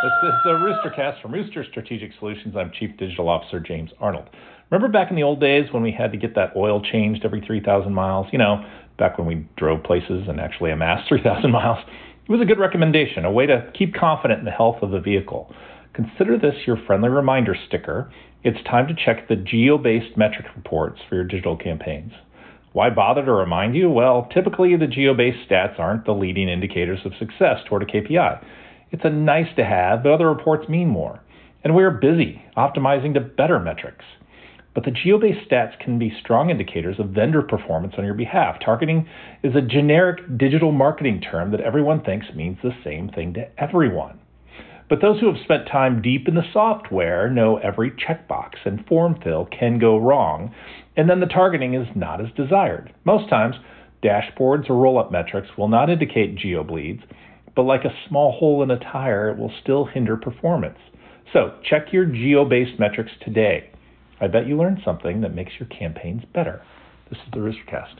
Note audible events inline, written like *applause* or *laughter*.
This is the Roostercast from Rooster Strategic Solutions. I'm Chief Digital Officer James Arnold. Remember back in the old days when we had to get that oil changed every 3,000 miles? You know, back when we drove places and actually amassed *laughs* 3,000 miles? It was a good recommendation, a way to keep confident in the health of the vehicle. Consider this your friendly reminder sticker. It's time to check the geo based metric reports for your digital campaigns. Why bother to remind you? Well, typically the geo based stats aren't the leading indicators of success toward a KPI. It's a nice to have, but other reports mean more. And we are busy optimizing to better metrics. But the geo based stats can be strong indicators of vendor performance on your behalf. Targeting is a generic digital marketing term that everyone thinks means the same thing to everyone. But those who have spent time deep in the software know every checkbox and form fill can go wrong, and then the targeting is not as desired. Most times, dashboards or roll up metrics will not indicate geo bleeds, but like a small hole in a tire, it will still hinder performance. So check your geo based metrics today. I bet you learned something that makes your campaigns better. This is the Roostercast.